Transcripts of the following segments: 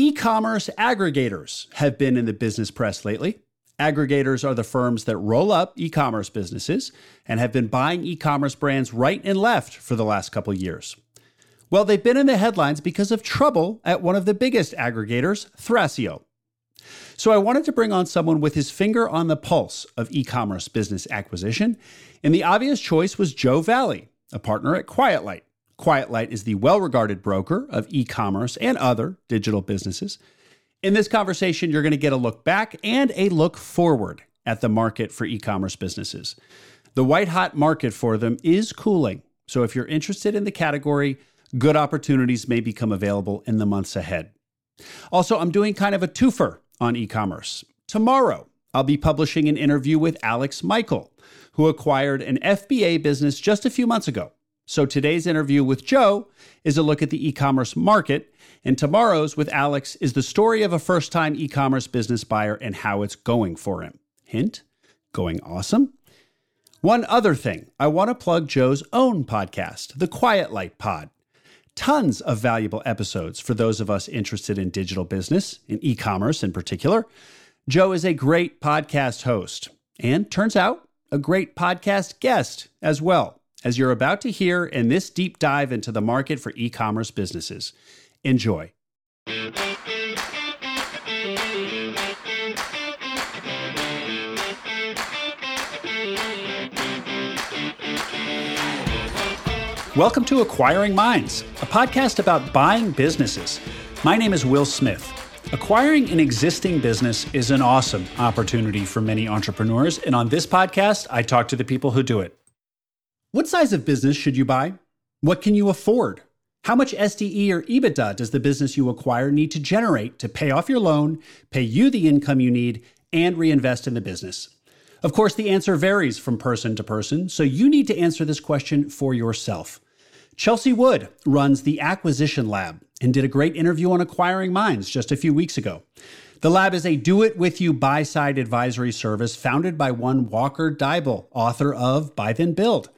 E commerce aggregators have been in the business press lately. Aggregators are the firms that roll up e commerce businesses and have been buying e commerce brands right and left for the last couple years. Well, they've been in the headlines because of trouble at one of the biggest aggregators, Thrasio. So I wanted to bring on someone with his finger on the pulse of e commerce business acquisition, and the obvious choice was Joe Valley, a partner at QuietLight. QuietLight is the well regarded broker of e commerce and other digital businesses. In this conversation, you're going to get a look back and a look forward at the market for e commerce businesses. The white hot market for them is cooling. So if you're interested in the category, good opportunities may become available in the months ahead. Also, I'm doing kind of a twofer on e commerce. Tomorrow, I'll be publishing an interview with Alex Michael, who acquired an FBA business just a few months ago. So today's interview with Joe is a look at the e commerce market, and tomorrow's with Alex is the story of a first time e commerce business buyer and how it's going for him. Hint going awesome. One other thing, I want to plug Joe's own podcast, The Quiet Light Pod. Tons of valuable episodes for those of us interested in digital business, in e commerce in particular. Joe is a great podcast host and turns out a great podcast guest as well as you're about to hear in this deep dive into the market for e commerce businesses. Enjoy. Welcome to Acquiring Minds, a podcast about buying businesses. My name is Will Smith. Acquiring an existing business is an awesome opportunity for many entrepreneurs, and on this podcast, I talk to the people who do it. What size of business should you buy? What can you afford? How much SDE or EBITDA does the business you acquire need to generate to pay off your loan, pay you the income you need, and reinvest in the business? Of course, the answer varies from person to person, so you need to answer this question for yourself. Chelsea Wood runs the Acquisition Lab and did a great interview on acquiring minds just a few weeks ago. The lab is a do it with you buy side advisory service founded by one Walker Deibel, author of Buy Then Build.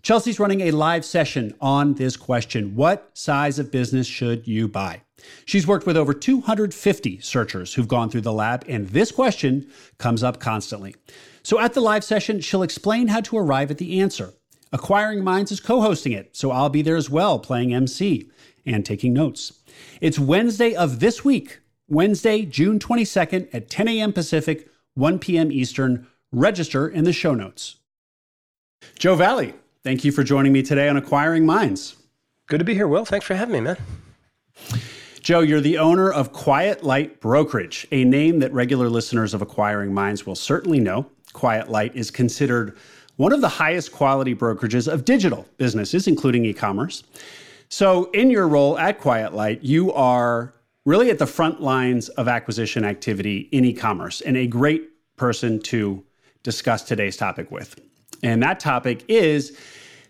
Chelsea's running a live session on this question What size of business should you buy? She's worked with over 250 searchers who've gone through the lab, and this question comes up constantly. So at the live session, she'll explain how to arrive at the answer. Acquiring Minds is co hosting it, so I'll be there as well, playing MC and taking notes. It's Wednesday of this week, Wednesday, June 22nd at 10 a.m. Pacific, 1 p.m. Eastern. Register in the show notes. Joe Valley, Thank you for joining me today on Acquiring Minds. Good to be here, Will. Thanks for having me, man. Joe, you're the owner of Quiet Light Brokerage, a name that regular listeners of Acquiring Minds will certainly know. Quiet Light is considered one of the highest quality brokerages of digital businesses, including e commerce. So, in your role at Quiet Light, you are really at the front lines of acquisition activity in e commerce and a great person to discuss today's topic with. And that topic is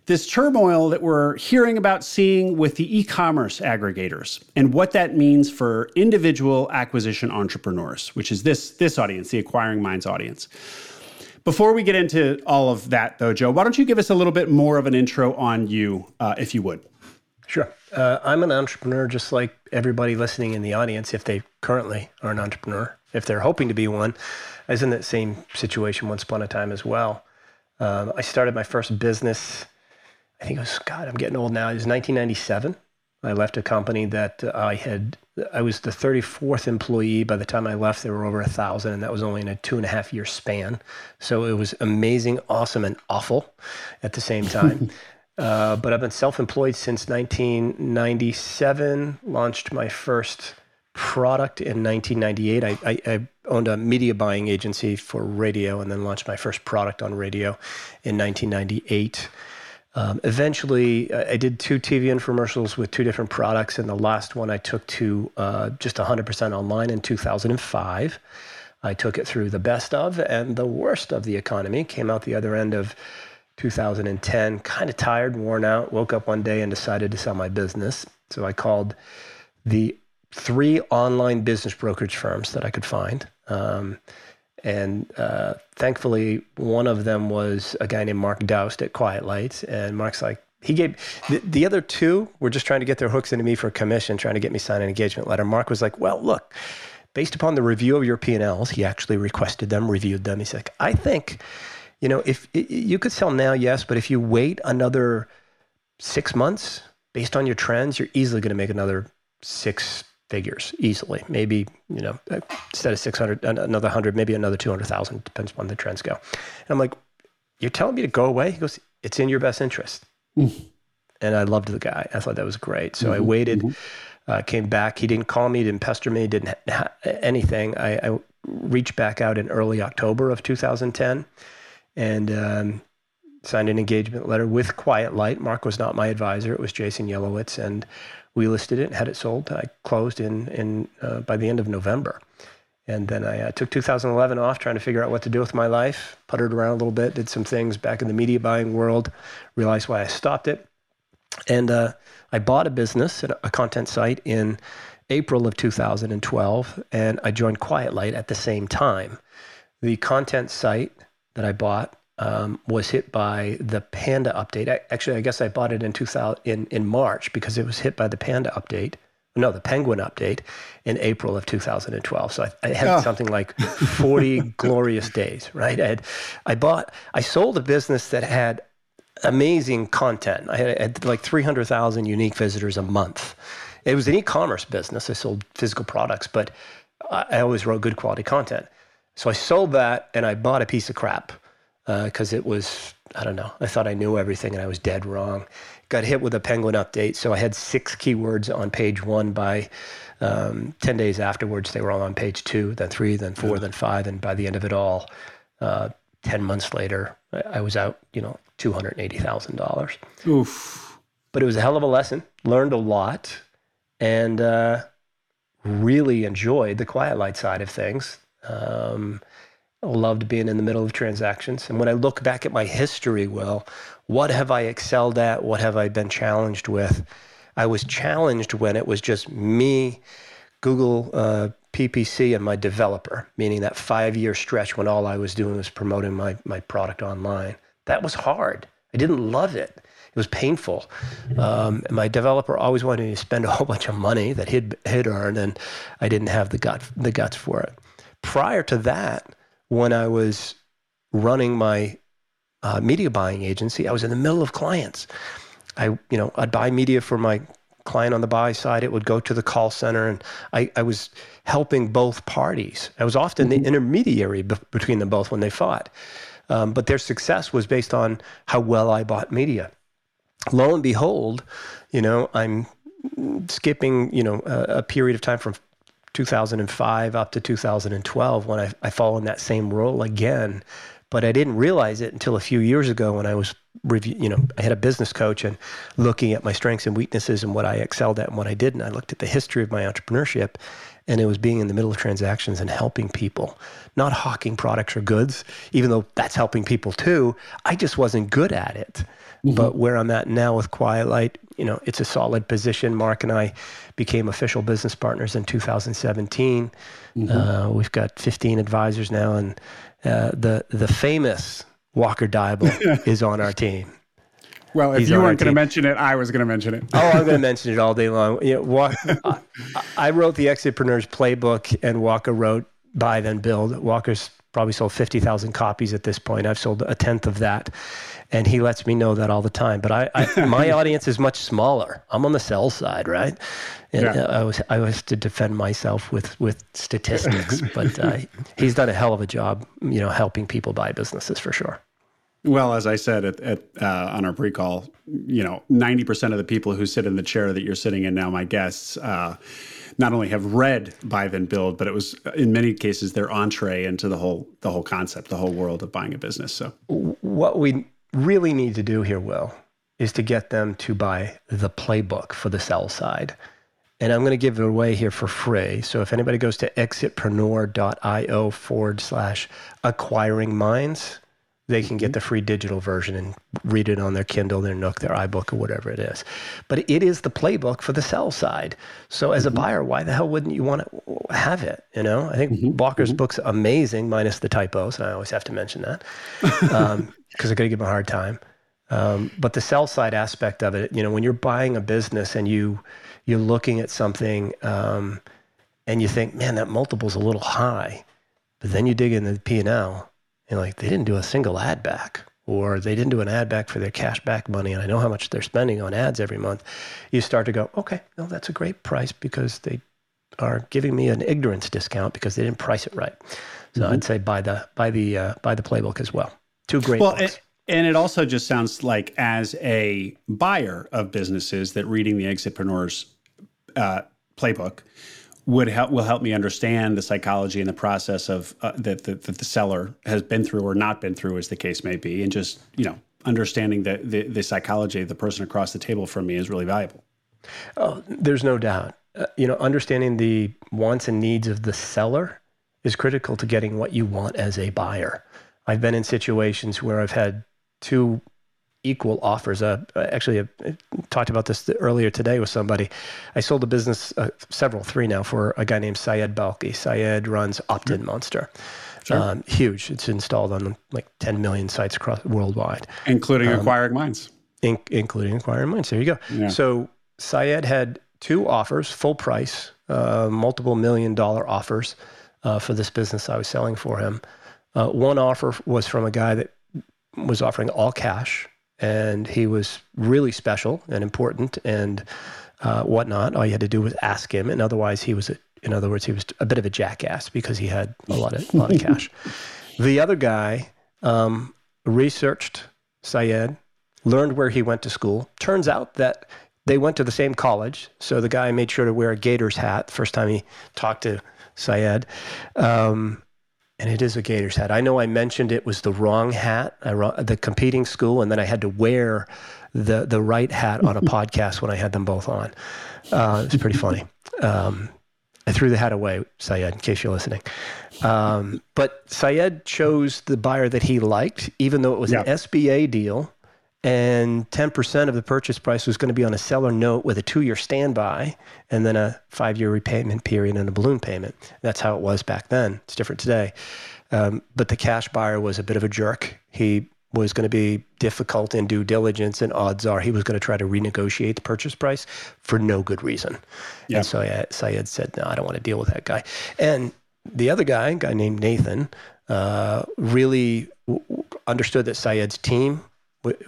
this turmoil that we're hearing about seeing with the e commerce aggregators and what that means for individual acquisition entrepreneurs, which is this, this audience, the Acquiring Minds audience. Before we get into all of that, though, Joe, why don't you give us a little bit more of an intro on you, uh, if you would? Sure. Uh, I'm an entrepreneur just like everybody listening in the audience, if they currently are an entrepreneur, if they're hoping to be one. I was in that same situation once upon a time as well. Um, I started my first business, I think it was, God, I'm getting old now. It was 1997. I left a company that I had, I was the 34th employee. By the time I left, there were over a thousand, and that was only in a two and a half year span. So it was amazing, awesome, and awful at the same time. uh, but I've been self employed since 1997, launched my first product in 1998. I, I, I, owned a media buying agency for radio and then launched my first product on radio in 1998. Um, eventually, I did two TV infomercials with two different products, and the last one I took to uh, just 100% online in 2005. I took it through the best of and the worst of the economy, came out the other end of 2010, kind of tired, worn out, woke up one day and decided to sell my business. So I called the three online business brokerage firms that I could find. Um, and uh, thankfully, one of them was a guy named Mark Daoust at Quiet Lights. And Mark's like, he gave the, the other two were just trying to get their hooks into me for commission, trying to get me sign an engagement letter. Mark was like, well, look, based upon the review of your P&Ls, he actually requested them, reviewed them. He's like, I think, you know, if you could sell now, yes, but if you wait another six months based on your trends, you're easily going to make another six figures easily. Maybe, you know, instead of 600, another 100, maybe another 200,000, depends on the trends go. And I'm like, you're telling me to go away? He goes, it's in your best interest. Mm. And I loved the guy. I thought that was great. So mm-hmm, I waited, mm-hmm. uh, came back. He didn't call me, didn't pester me, didn't ha- anything. I, I, reached back out in early October of 2010 and um, signed an engagement letter with Quiet Light. Mark was not my advisor. It was Jason Yelowitz. And we listed it and had it sold. I closed in, in uh, by the end of November. And then I uh, took 2011 off trying to figure out what to do with my life, puttered around a little bit, did some things back in the media buying world, realized why I stopped it. And uh, I bought a business, a content site in April of 2012, and I joined Quiet Light at the same time. The content site that I bought um, was hit by the Panda update. I, actually, I guess I bought it in 2000 in, in March because it was hit by the Panda update no, the Penguin update in April of 2012. So I, I had oh. something like 40 glorious days, right? I had, I bought, I sold a business that had amazing content. I had, I had like 300,000 unique visitors a month. It was an e-commerce business. I sold physical products, but I always wrote good quality content. So I sold that and I bought a piece of crap because uh, it was, I don't know, I thought I knew everything and I was dead wrong got hit with a Penguin update. So I had six keywords on page one by um, 10 days afterwards. They were all on page two, then three, then four, then five. And by the end of it all, uh, 10 months later, I was out, you know, $280,000. Oof. But it was a hell of a lesson, learned a lot, and uh, really enjoyed the quiet light side of things. Um, loved being in the middle of transactions. And when I look back at my history, well, what have I excelled at? What have I been challenged with? I was challenged when it was just me, Google uh, PPC, and my developer, meaning that five year stretch when all I was doing was promoting my, my product online. That was hard. I didn't love it. It was painful. Um, my developer always wanted me to spend a whole bunch of money that he'd, he'd earned, and I didn't have the, gut, the guts for it. Prior to that, when I was running my uh, media buying agency, I was in the middle of clients. I, you know, I'd buy media for my client on the buy side. It would go to the call center, and I, I was helping both parties. I was often mm-hmm. the intermediary b- between them both when they fought. Um, but their success was based on how well I bought media. Lo and behold, you know, I'm skipping, you know, a, a period of time from 2005 up to 2012 when I, I fall in that same role again but I didn't realize it until a few years ago when I was review, you know, I had a business coach and looking at my strengths and weaknesses and what I excelled at and what I didn't. I looked at the history of my entrepreneurship and it was being in the middle of transactions and helping people, not hawking products or goods, even though that's helping people too. I just wasn't good at it. Mm-hmm. But where I'm at now with Quiet Light, you know, it's a solid position. Mark and I became official business partners in 2017. Mm-hmm. Uh, we've got 15 advisors now, and uh, the the famous Walker Deibel is on our team. Well, if He's you weren't going to mention it, I was going to mention it. oh, I'm going to mention it all day long. You know, walk, I, I, wrote the Exitpreneurs Playbook, and Walker wrote Buy Then Build. Walker's probably sold 50,000 copies at this point. I've sold a tenth of that. And he lets me know that all the time. But I, I my audience is much smaller. I'm on the sell side, right? And yeah. I was I was to defend myself with with statistics, but uh, he's done a hell of a job, you know, helping people buy businesses for sure. Well, as I said at, at uh, on our pre-call, you know, ninety percent of the people who sit in the chair that you're sitting in now, my guests, uh, not only have read Buy Then Build, but it was in many cases their entree into the whole the whole concept, the whole world of buying a business. So, what we really need to do here, Will, is to get them to buy the playbook for the sell side. And I'm going to give it away here for free. So if anybody goes to exitpreneur.io forward slash acquiring minds, they can get mm-hmm. the free digital version and read it on their Kindle, their Nook, their iBook, or whatever it is. But it is the playbook for the sell side. So as mm-hmm. a buyer, why the hell wouldn't you want to have it? You know, I think mm-hmm. Walker's mm-hmm. book's amazing, minus the typos, and I always have to mention that because um, I got to give him a hard time. Um, but the sell side aspect of it, you know, when you're buying a business and you you're looking at something um, and you think, man, that multiple's a little high, but then you dig into the P and L, and like they didn't do a single ad back, or they didn't do an ad back for their cash back money, and I know how much they're spending on ads every month. You start to go, okay, no, that's a great price because they are giving me an ignorance discount because they didn't price it right. So mm-hmm. I'd say buy the buy the uh, buy the playbook as well. Two great well, books. And it also just sounds like, as a buyer of businesses, that reading the Exitpreneurs uh, playbook would help will help me understand the psychology and the process of uh, that, that, that the seller has been through or not been through, as the case may be, and just you know understanding the, the, the psychology of the person across the table from me is really valuable. Oh, there's no doubt. Uh, you know, understanding the wants and needs of the seller is critical to getting what you want as a buyer. I've been in situations where I've had two equal offers. Uh, actually, I talked about this earlier today with somebody. I sold a business, uh, several, three now, for a guy named Syed Balkhi. Syed runs Opt-in. Monster. Sure. Um, huge. It's installed on like 10 million sites across worldwide, including um, acquiring minds. In, including acquiring minds. There you go. Yeah. So Syed had two offers, full price, uh, multiple million dollar offers uh, for this business I was selling for him. Uh, one offer was from a guy that was offering all cash, and he was really special and important and uh, whatnot. All you had to do was ask him, and otherwise he was, a, in other words, he was a bit of a jackass because he had a lot of a lot of cash. The other guy um, researched Syed, learned where he went to school. Turns out that they went to the same college, so the guy made sure to wear a Gators hat the first time he talked to Syed. Um, and it is a Gators hat. I know I mentioned it was the wrong hat, the competing school, and then I had to wear the the right hat on a podcast when I had them both on. Uh, it's pretty funny. Um, I threw the hat away, Syed, in case you're listening. Um, but Syed chose the buyer that he liked, even though it was an SBA deal and 10% of the purchase price was going to be on a seller note with a two year standby and then a five year repayment period and a balloon payment. That's how it was back then. It's different today. Um, but the cash buyer was a bit of a jerk. He was going to be difficult in due diligence, and odds are he was going to try to renegotiate the purchase price for no good reason. Yep. And so I, Syed said, No, I don't want to deal with that guy. And the other guy, a guy named Nathan, uh, really w- understood that Syed's team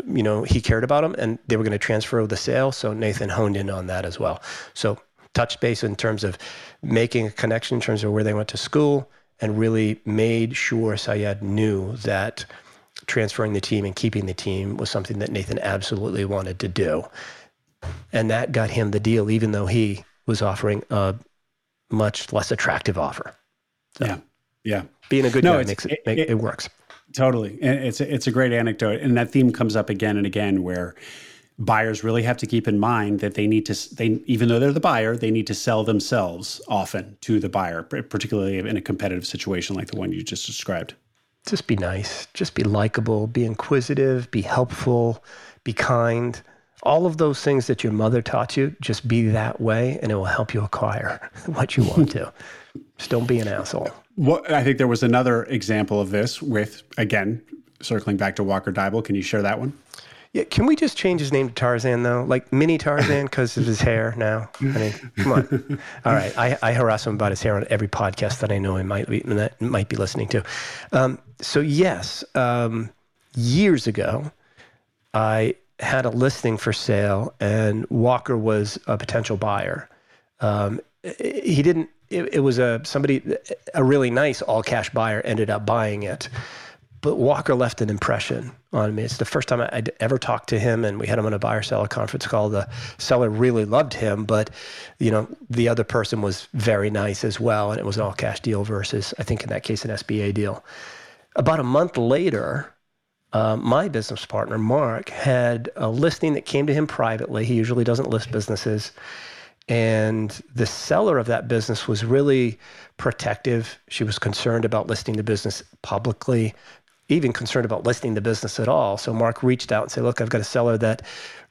you know, he cared about them and they were going to transfer the sale. So Nathan honed in on that as well. So touch base in terms of making a connection in terms of where they went to school and really made sure Syed knew that transferring the team and keeping the team was something that Nathan absolutely wanted to do. And that got him the deal, even though he was offering a much less attractive offer. So yeah. Yeah. Being a good no, guy makes it, it, it, it works. Totally. It's a, it's a great anecdote. And that theme comes up again and again where buyers really have to keep in mind that they need to they even though they're the buyer, they need to sell themselves often to the buyer, particularly in a competitive situation like the one you just described. Just be nice, just be likable, be inquisitive, be helpful, be kind. All of those things that your mother taught you, just be that way and it will help you acquire what you want to. just don't be an asshole. What I think there was another example of this with again circling back to Walker Deibel. Can you share that one? Yeah, can we just change his name to Tarzan though, like Mini Tarzan because of his hair now? I mean, come on. All right, I, I, harass him about his hair on every podcast that I know he might be that might be listening to. Um, so yes, um, years ago, I had a listing for sale, and Walker was a potential buyer. Um, he didn't it, it was a somebody a really nice all cash buyer ended up buying it but Walker left an impression on me. It's the first time I'd ever talked to him, and we had him on a buyer seller conference call. The seller really loved him, but you know the other person was very nice as well, and it was an all cash deal versus I think in that case an SBA deal. About a month later, uh, my business partner Mark had a listing that came to him privately. He usually doesn't list businesses, and the seller of that business was really protective. She was concerned about listing the business publicly, even concerned about listing the business at all. So Mark reached out and said, Look, I've got a seller that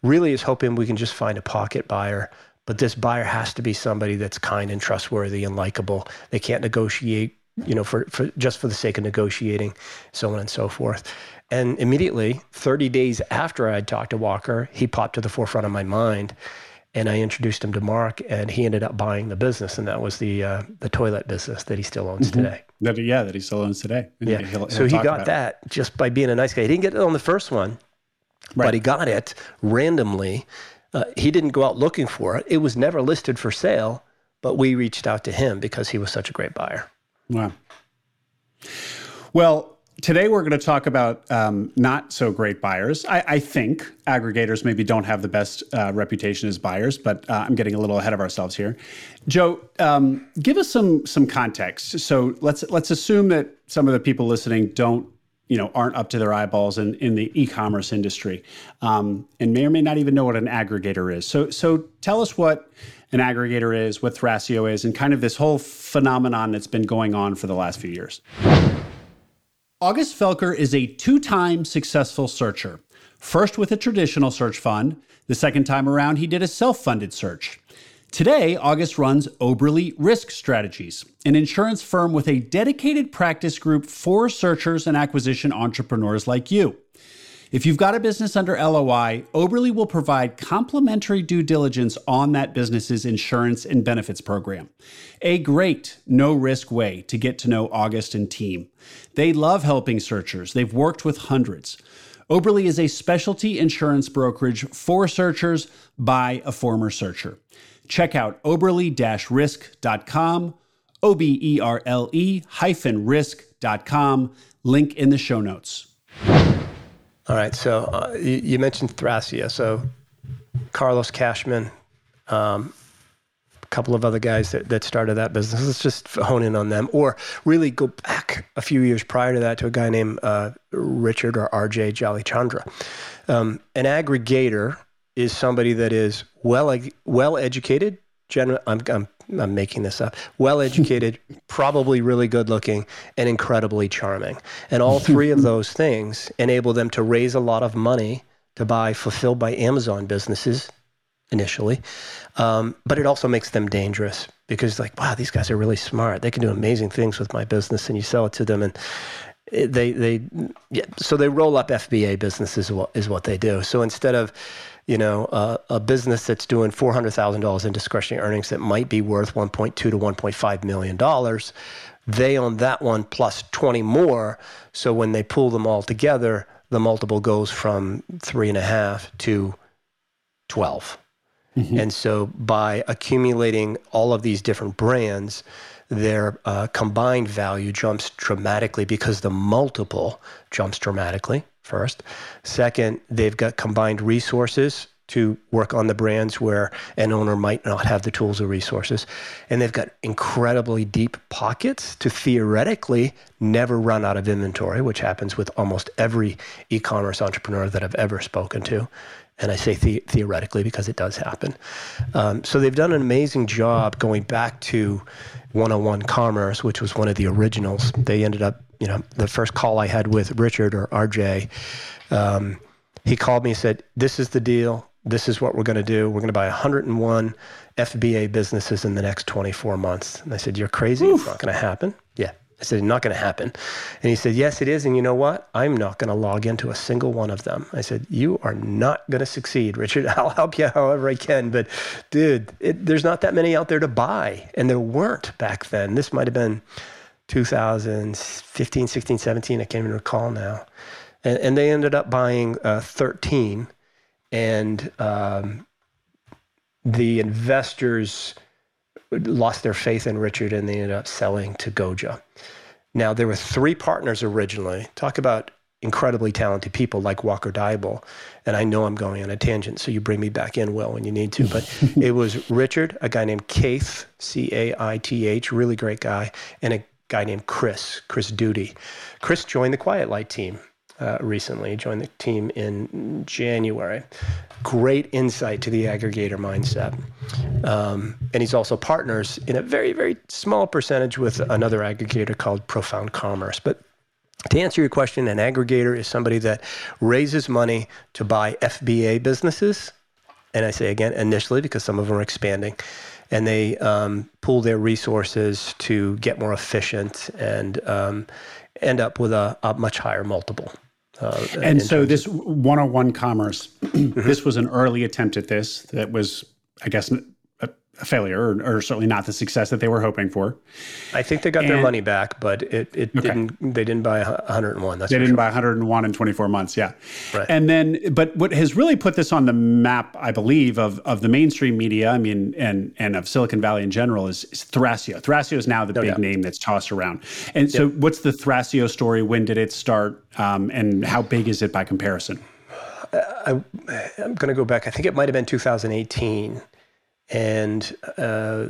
really is hoping we can just find a pocket buyer. But this buyer has to be somebody that's kind and trustworthy and likable. They can't negotiate you know, for, for just for the sake of negotiating, so on and so forth. And immediately, 30 days after I'd talked to Walker, he popped to the forefront of my mind and I introduced him to Mark, and he ended up buying the business, and that was the uh, the toilet business that he still owns mm-hmm. today. That, yeah, that he still owns today. yeah. He'll, he'll so he got that it. just by being a nice guy. He didn't get it on the first one, right. but he got it randomly. Uh, he didn't go out looking for it. It was never listed for sale, but we reached out to him because he was such a great buyer. Wow. Well, Today, we're going to talk about um, not so great buyers. I, I, think aggregators maybe don't have the best uh, reputation as buyers, but uh, I'm getting a little ahead of ourselves here. Joe, um, give us some some context. So let's let's assume that some of the people listening don't, you know, aren't up to their eyeballs in, in the e-commerce industry, um, and may or may not even know what an aggregator is. So so tell us what an aggregator is, what Thrasio is, and kind of this whole phenomenon that's been going on for the last few years. August Felker is a two time successful searcher. First with a traditional search fund, the second time around, he did a self funded search. Today, August runs Oberle Risk Strategies, an insurance firm with a dedicated practice group for searchers and acquisition entrepreneurs like you. If you've got a business under LOI, Oberle will provide complimentary due diligence on that business's insurance and benefits program. A great, no risk way to get to know August and team. They love helping searchers, they've worked with hundreds. Oberle is a specialty insurance brokerage for searchers by a former searcher. Check out oberle risk.com, O B E R L E hyphen risk.com, link in the show notes. All right. So uh, you, you, mentioned Thrasio. So Carlos Cashman, um, a couple of other guys that, that started that business. Let's just hone in on them, or really go back a few years prior to that to a guy named uh, Richard or RJ Jalichandra. Um, an aggregator is somebody that is well well educated. General, I'm, I'm I'm making this up, well educated, probably really good looking, and incredibly charming. And all three of those things enable them to raise a lot of money to buy fulfilled by Amazon businesses initially. Um, but it also makes them dangerous because, like, wow, these guys are really smart. They can do amazing things with my business, and you sell it to them, and they they yeah. So they roll up FBA businesses is what, is what they do. So instead of you know, uh, a business that's doing four hundred thousand dollars in discretionary earnings that might be worth one point two to one point five million dollars, they own that one plus twenty more. So when they pull them all together, the multiple goes from three and a half to 12 mm-hmm. And so by accumulating all of these different brands, their uh, combined value jumps dramatically because the multiple jumps dramatically first. Second, they've got combined resources to work on the brands where an owner might not have the tools or resources. And they've got incredibly deep pockets to theoretically never run out of inventory, which happens with almost every e commerce entrepreneur that I've ever spoken to. And I say the- theoretically because it does happen. Um, so they've done an amazing job going back to 101 Commerce, which was one of the originals. They ended up you know, the first call I had with Richard or RJ, um, he called me and said, This is the deal. This is what we're going to do. We're going to buy 101 FBA businesses in the next 24 months. And I said, You're crazy. Oof. It's not going to happen. Yeah. I said, Not going to happen. And he said, Yes, it is. And you know what? I'm not going to log into a single one of them. I said, You are not going to succeed, Richard. I'll help you however I can. But dude, it, there's not that many out there to buy. And there weren't back then. This might have been 2015, 16, 17. I can't even recall now. And, and they ended up buying uh, 13. And um, the investors lost their faith in Richard and they ended up selling to Goja. Now, there were three partners originally. Talk about incredibly talented people like Walker Deibel. And I know I'm going on a tangent, so you bring me back in, Will, when you need to. But it was Richard, a guy named Caith, C A I T H, really great guy, and a guy named Chris, Chris Duty. Chris joined the Quiet Light team uh, recently, joined the team in January. Great insight to the aggregator mindset. Um, and he's also partners in a very, very small percentage with another aggregator called Profound Commerce. But to answer your question, an aggregator is somebody that raises money to buy FBA businesses. And I say again, initially, because some of them are expanding and they um, pool their resources to get more efficient and um, end up with a, a much higher multiple. Uh, and so this 101 commerce, mm-hmm. this was an early attempt at this that was, I guess, a failure or, or, certainly not the success that they were hoping for. I think they got and, their money back, but it, it okay. didn't. They didn't buy 101. That's they didn't sure. buy 101 in 24 months. Yeah, right. And then, but what has really put this on the map, I believe, of of the mainstream media, I mean, and and of Silicon Valley in general, is, is Thrasio. Thrasio is now the no big doubt. name that's tossed around. And so, yep. what's the Thrasio story? When did it start? Um, and how big is it by comparison? I, I'm going to go back. I think it might have been 2018 and uh,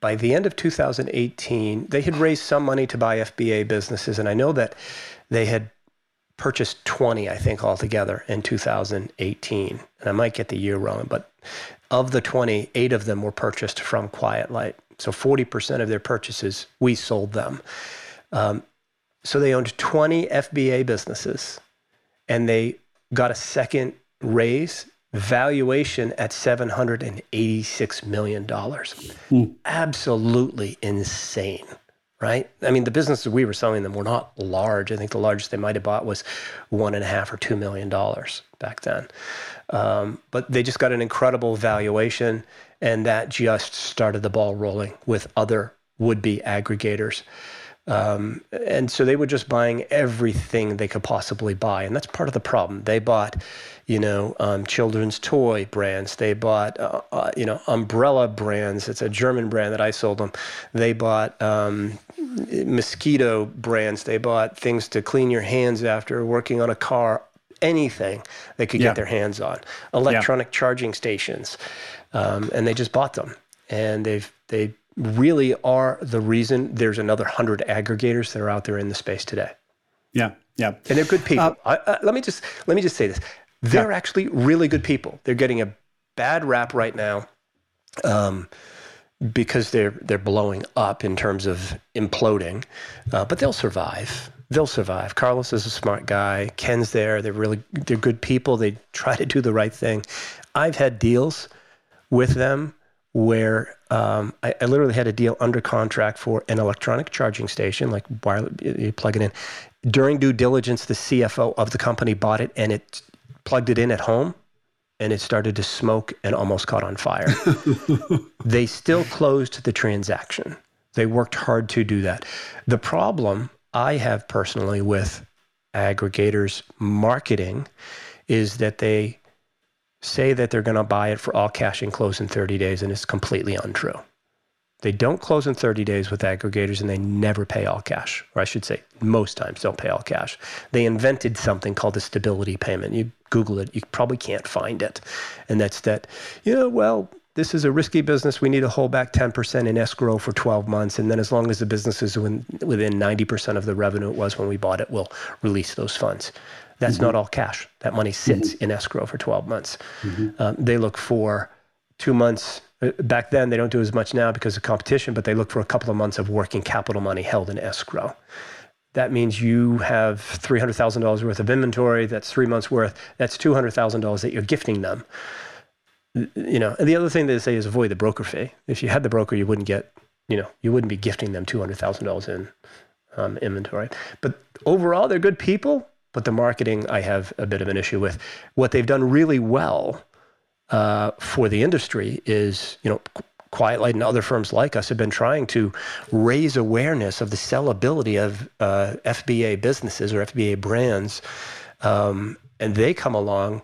by the end of 2018, they had raised some money to buy FBA businesses. And I know that they had purchased 20, I think, altogether in 2018. And I might get the year wrong, but of the 20, eight of them were purchased from Quiet Light. So 40% of their purchases, we sold them. Um, so they owned 20 FBA businesses and they got a second raise valuation at $786 million. Mm. Absolutely insane, right? I mean, the businesses we were selling them were not large. I think the largest they might have bought was one and a half or two million dollars back then. Um, but they just got an incredible valuation, and that just started the ball rolling with other would be aggregators. Um, and so they were just buying everything they could possibly buy. And that's part of the problem. They bought, you know, um, children's toy brands. They bought, uh, uh, you know, umbrella brands. It's a German brand that I sold them. They bought um, mosquito brands. They bought things to clean your hands after working on a car. Anything they could yeah. get their hands on, electronic yeah. charging stations, um, and they just bought them. And they've they really are the reason there's another hundred aggregators that are out there in the space today. Yeah, yeah, and they're good people. Uh, I, let me just let me just say this: they're yeah. actually really good people. They're getting a bad rap right now. Um, because they're they're blowing up in terms of imploding, uh, but they'll survive. They'll survive. Carlos is a smart guy. Ken's there. They're really they're good people. They try to do the right thing. I've had deals with them where um, I, I, literally had a deal under contract for an electronic charging station, like wireless, you plug it in. During due diligence, the CFO of the company bought it and it plugged it in at home and it started to smoke and almost caught on fire. they still closed the transaction. They worked hard to do that. The problem I have personally with aggregators marketing is that they say that they're going to buy it for all cash and close in 30 days, and it's completely untrue. They don't close in 30 days with aggregators and they never pay all cash, or I should say, most times don't pay all cash. They invented something called a stability payment. You Google it, you probably can't find it. And that's that, you know, well, this is a risky business. We need to hold back 10% in escrow for 12 months. And then as long as the business is within 90% of the revenue it was when we bought it, we'll release those funds. That's mm-hmm. not all cash. That money sits mm-hmm. in escrow for 12 months. Mm-hmm. Um, they look for two months. Back then, they don't do as much now because of competition, but they look for a couple of months of working capital money held in escrow. That means you have $300,000 worth of inventory. That's three months worth. That's $200,000 that you're gifting them. You know, and the other thing they say is avoid the broker fee. If you had the broker, you wouldn't get, you know, you wouldn't be gifting them $200,000 in um, inventory. But overall, they're good people but the marketing I have a bit of an issue with. What they've done really well uh, for the industry is, you know, Quiet Light and other firms like us have been trying to raise awareness of the sellability of uh, FBA businesses or FBA brands, um, and they come along.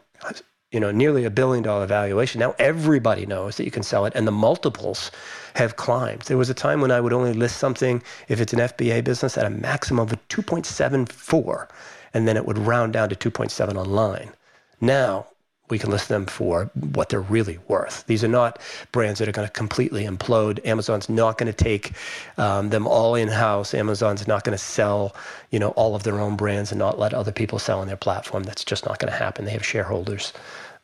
You know, nearly a billion dollar valuation. Now everybody knows that you can sell it, and the multiples have climbed. There was a time when I would only list something if it's an FBA business at a maximum of 2.74 and then it would round down to 2.7 online. Now we can list them for what they're really worth. These are not brands that are going to completely implode. Amazon's not going to take um, them all in house. Amazon's not going to sell, you know, all of their own brands and not let other people sell on their platform. That's just not going to happen. They have shareholders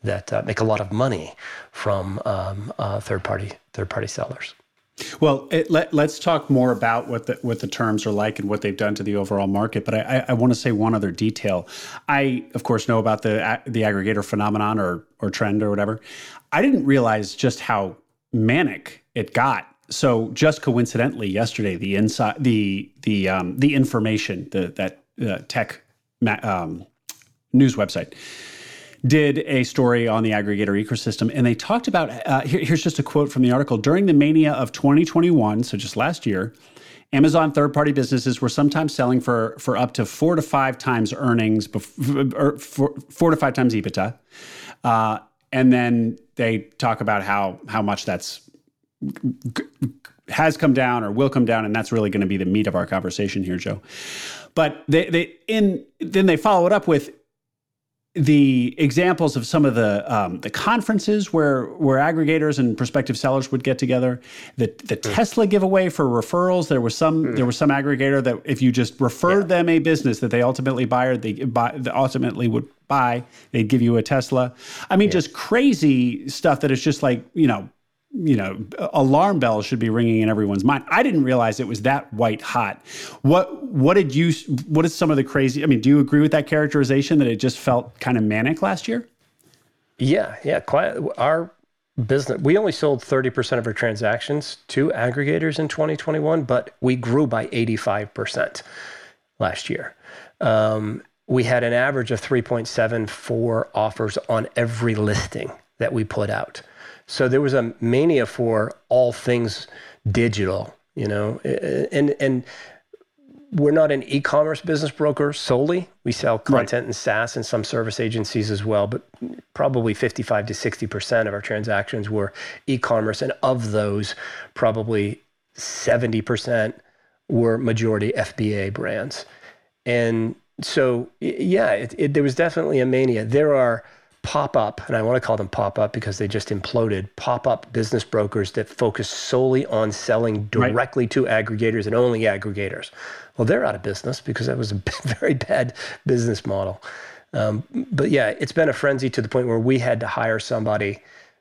that uh, make a lot of money from um, uh, third party third party sellers. Well, it, let, us talk more about what the what the terms are like and what they've done to the overall market. But I, I, I want to say one other detail. I, of course, know about the the aggregator phenomenon or or trend or whatever. I didn't realize just how manic it got. So just coincidentally, yesterday the inside the the um, the information the that uh, tech um, news website did a story on the aggregator ecosystem, and they talked about. Uh, here, here's just a quote from the article: During the mania of 2021, so just last year, Amazon third-party businesses were sometimes selling for for up to four to five times earnings, bef- or four, four to five times EBITDA, uh, and then they talk about how how much that's has come down or will come down, and that's really going to be the meat of our conversation here, Joe. But they they in then they follow it up with the examples of some of the um, the conferences where where aggregators and prospective sellers would get together, the the mm. Tesla giveaway for referrals. There was some mm. there was some aggregator that if you just referred yeah. them a business that they ultimately buy or they buy ultimately would buy, they'd give you a Tesla. I mean, yeah. just crazy stuff that is just like you know you know, alarm bells should be ringing in everyone's mind. I didn't realize it was that white hot. What what did you what is some of the crazy I mean, do you agree with that characterization that it just felt kind of manic last year? Yeah, yeah, our business we only sold 30% of our transactions to aggregators in 2021, but we grew by 85% last year. Um, we had an average of 3.74 offers on every listing that we put out. So there was a mania for all things digital, you know, and and we're not an e-commerce business broker solely. We sell content right. and SaaS and some service agencies as well, but probably 55 to 60% of our transactions were e-commerce and of those probably 70% were majority FBA brands. And so yeah, it, it, there was definitely a mania. There are pop up, and I want to call them pop up because they just imploded, pop up business brokers that focus solely on selling directly right. to aggregators and only aggregators. Well, they're out of business because that was a very bad business model. Um, but yeah, it's been a frenzy to the point where we had to hire somebody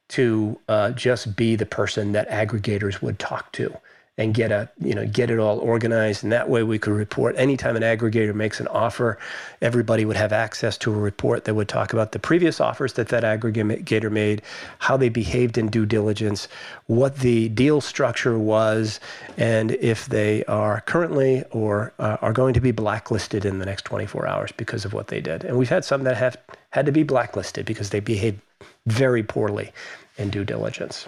to uh, just be the person that aggregators would talk to and get a you know get it all organized. And that way we could report. Anytime an aggregator makes an offer everybody would have access to a report that would talk about the previous offers that that aggregator made how they behaved in due diligence what the deal structure was and if they are currently or uh, are going to be blacklisted in the next 24 hours because of what they did. And we've had some that have had to be blacklisted because they behaved very poorly in due diligence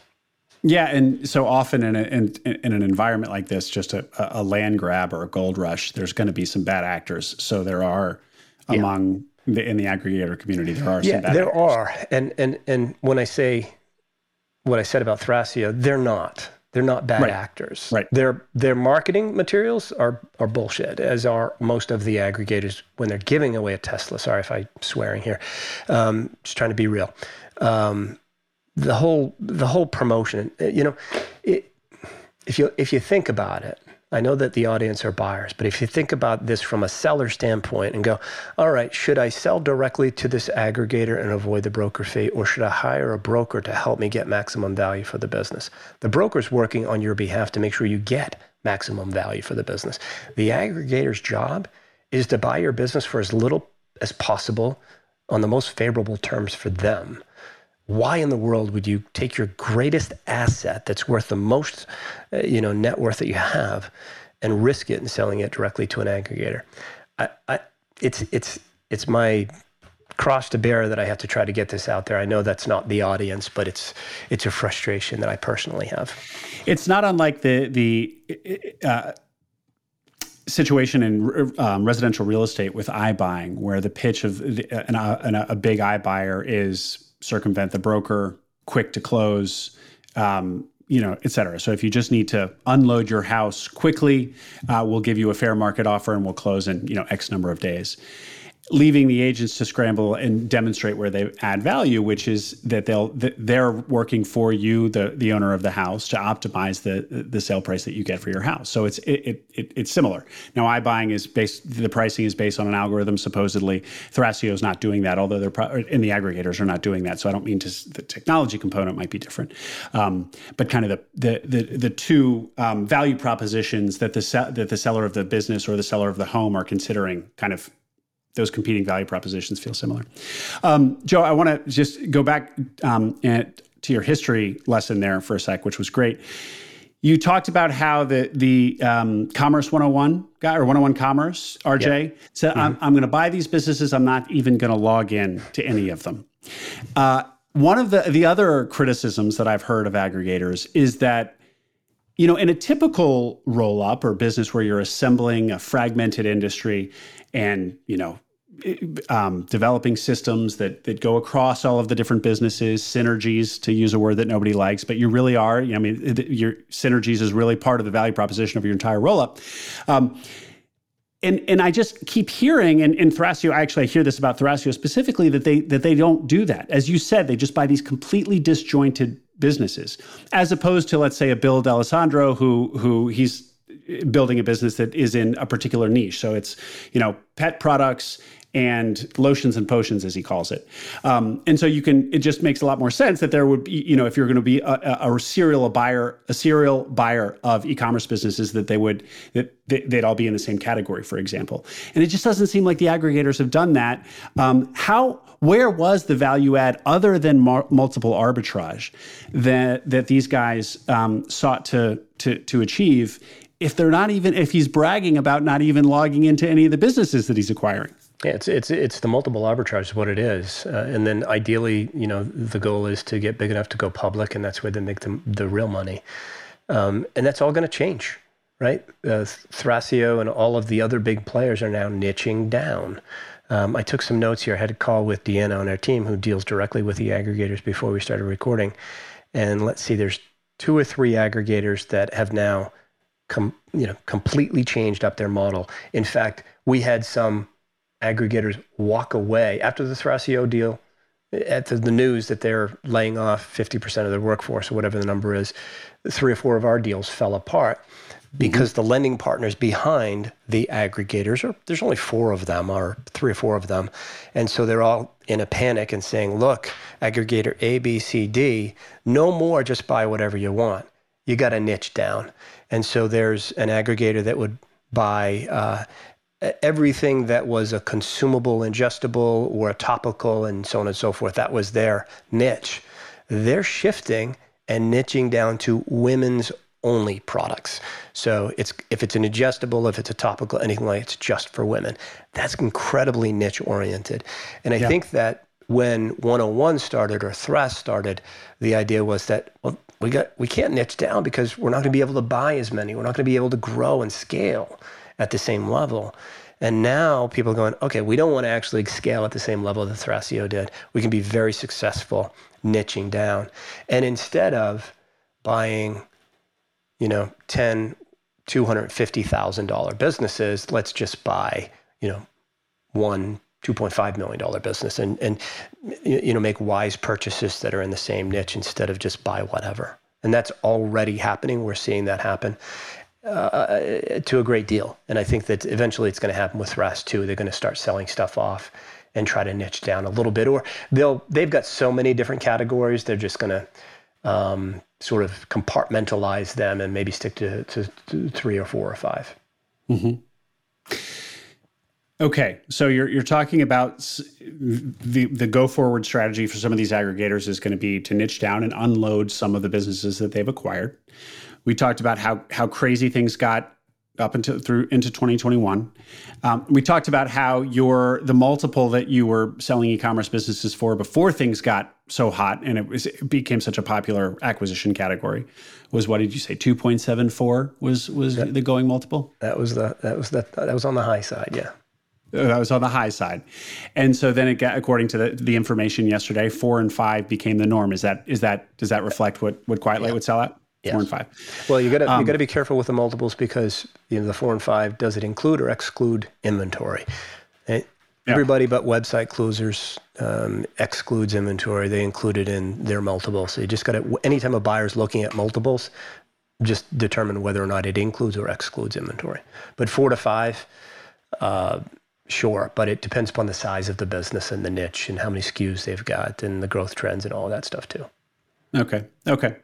yeah, and so often in, a, in, in an environment like this, just a, a, land grab or a gold rush, there's going to be some bad actors. So there are yeah. among the, in the aggregator community, there are yeah, there actors. There are, and and and when I say what I said about Thrasio, they're not. They're not bad right. actors. Right. Their their marketing materials are are bullshit, as are most of the aggregators when they're giving away a Tesla. Sorry if I'm swearing here. Um, just trying to be real. Um, the whole the whole promotion. You know, it, if you if you think about it, I know that the audience are buyers, but if you think about this from a seller standpoint and go, all right, should I sell directly to this aggregator and avoid the broker fee, or should I hire a broker to help me get maximum value for the business? The broker's working on your behalf to make sure you get maximum value for the business. The aggregator's job is to buy your business for as little as possible on the most favorable terms for them why in the world would you take your greatest asset that's worth the most uh, you know net worth that you have and risk it in selling it directly to an aggregator I, I, it's it's it's my cross to bear that I have to try to get this out there. I know that's not the audience, but it's it's a frustration that I personally have. It's not unlike the the uh, situation in um, residential real estate with iBuying, where the pitch of the, an, uh, an, a big iBuyer is circumvent the broker, quick to close, um, you know, et cetera. So if you just need to unload your house quickly, uh, we'll give you a fair market offer and we'll close in you know X number of days leaving the agents to scramble and demonstrate where they add value, which is that they'll they're working for you, the the owner of the house, to optimize the the sale price that you get for your house. So it's it, it it's similar. Now, iBuying is based the pricing is based on an algorithm. Supposedly, Thrasio is not doing that, although they're pro- and the aggregators are not doing that. So I don't mean to the technology component might be different, um, but kind of the the the, the two um, value propositions that the se- that the seller of the business or the seller of the home are considering kind of those competing value propositions feel similar. Um, Joe, I want to just go back um, and to your history lesson there for a sec, which was great. You talked about how the the um, Commerce 101 guy or 101 Commerce RJ said, mm-hmm. "I'm, I'm going to buy these businesses. I'm not even going to log in to any of them." Uh, one of the the other criticisms that I've heard of aggregators is that you know in a typical roll up or business where you're assembling a fragmented industry and you know um, developing systems that that go across all of the different businesses, synergies to use a word that nobody likes, but you really are. I mean, your synergies is really part of the value proposition of your entire roll up. Um, and and I just keep hearing, and in Thrasio, I actually I hear this about Thrasio specifically that they that they don't do that. As you said, they just buy these completely disjointed businesses, as opposed to let's say a Bill D'Alessandro who who he's building a business that is in a particular niche. So it's you know pet products and lotions and potions, as he calls it. Um, and so you can, it just makes a lot more sense that there would be, you know, if you're going to be a, a, a serial buyer, a serial buyer of e-commerce businesses, that they would, that they'd all be in the same category, for example. And it just doesn't seem like the aggregators have done that. Um, how, where was the value add other than mar- multiple arbitrage that that these guys um, sought to to to achieve? If they're not even, if he's bragging about not even logging into any of the businesses that he's acquiring. Yeah, it's it's it's the multiple arbitrage is what it is, uh, and then ideally, you know, the goal is to get big enough to go public, and that's where they make the the real money, um, and that's all going to change, right? Uh, Thrasio and all of the other big players are now niching down. Um, I took some notes here. I had a call with Deanna on our team who deals directly with the aggregators before we started recording, and let's see, there's two or three aggregators that have now, com- you know, completely changed up their model. In fact, we had some aggregators walk away after the Thrasio deal, after the news that they're laying off 50% of their workforce or whatever the number is, three or four of our deals fell apart because mm-hmm. the lending partners behind the aggregators are there's only four of them or three or four of them and so they're all in a panic and saying look aggregator a b c d no more just buy whatever you want you got to niche down and so there's an aggregator that would buy uh, everything that was a consumable, ingestible, or a topical, and so on and so forth. That was their niche. They're shifting and niching down to women's only products. So it's if it's an ingestible, if it's a topical, anything like it's just for women. That's incredibly niche oriented. And I yeah. think that when 101 started or Thras started, the idea was that well, we got we can't niche down because we're not going to be able to buy as many. We're not going to be able to grow and scale at the same level. And now people are going, okay, we don't want to actually scale at the same level that Thrasio did. We can be very successful niching down. And instead of buying, you know, 10, $250,000 businesses, let's just buy, you know, one $2.5 million business and, and, you know, make wise purchases that are in the same niche instead of just buy whatever. And that's already happening. We're seeing that happen to a great deal. And I think that eventually it's going to happen with Thras too. They're going to start selling stuff off and try to niche down a little bit, or they'll they've got so many different categories. They're just going to um, sort of compartmentalize them and maybe stick to, to, to three or four or 5 mm-hmm. Okay, so you're you're talking about the the go forward strategy for some of these aggregators is going to be to niche down and unload some of the businesses that they've acquired. We talked about how how crazy things got up into through into 2021. Um, we talked about how your the multiple that you were selling e-commerce businesses for before things got so hot and it, was, it became such a popular acquisition category was what did you say 2.74 was was that, the going multiple? That was the that was the that was on the high side, yeah. Uh, that was on the high side, and so then it got according to the, the information yesterday, four and five became the norm. Is that is that does that reflect what what Quiet yeah. would sell at? Yes. Four and five. Well, you got to um, you got to be careful with the multiples because you know the four and five does it include or exclude inventory? It, yeah. Everybody but Website Closers um, excludes inventory. They include it in their multiple. So you just got to anytime a buyer is looking at multiples, just determine whether or not it includes or excludes inventory. But four to five. Uh, Sure, but it depends upon the size of the business and the niche and how many SKUs they've got and the growth trends and all that stuff too. Okay. Okay.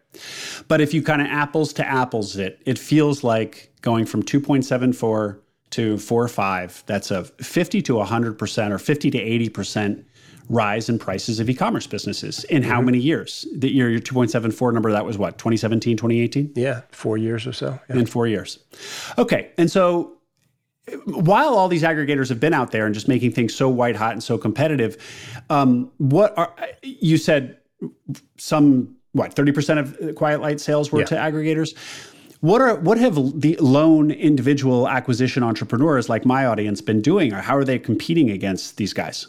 But if you kind of apples to apples it, it feels like going from 2.74 to four or five, that's a 50 to 100% or 50 to 80% rise in prices of e-commerce businesses in how mm-hmm. many years? The year your 2.74 number that was what 2017, 2018? Yeah, 4 years or so. Yeah. In 4 years. Okay. And so while all these aggregators have been out there and just making things so white hot and so competitive, um, what are you said some what 30% of Quiet Light sales were yeah. to aggregators? What are what have the lone individual acquisition entrepreneurs like my audience been doing, or how are they competing against these guys?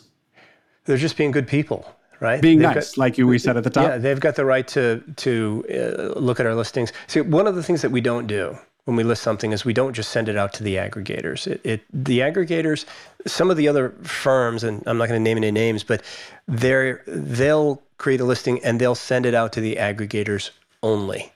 They're just being good people, right? Being they've nice, got, like you we said at the top. Yeah, they've got the right to to uh, look at our listings. See, one of the things that we don't do when we list something is we don't just send it out to the aggregators. It, it the aggregators, some of the other firms, and I'm not going to name any names, but they're they'll create a listing and they'll send it out to the aggregators only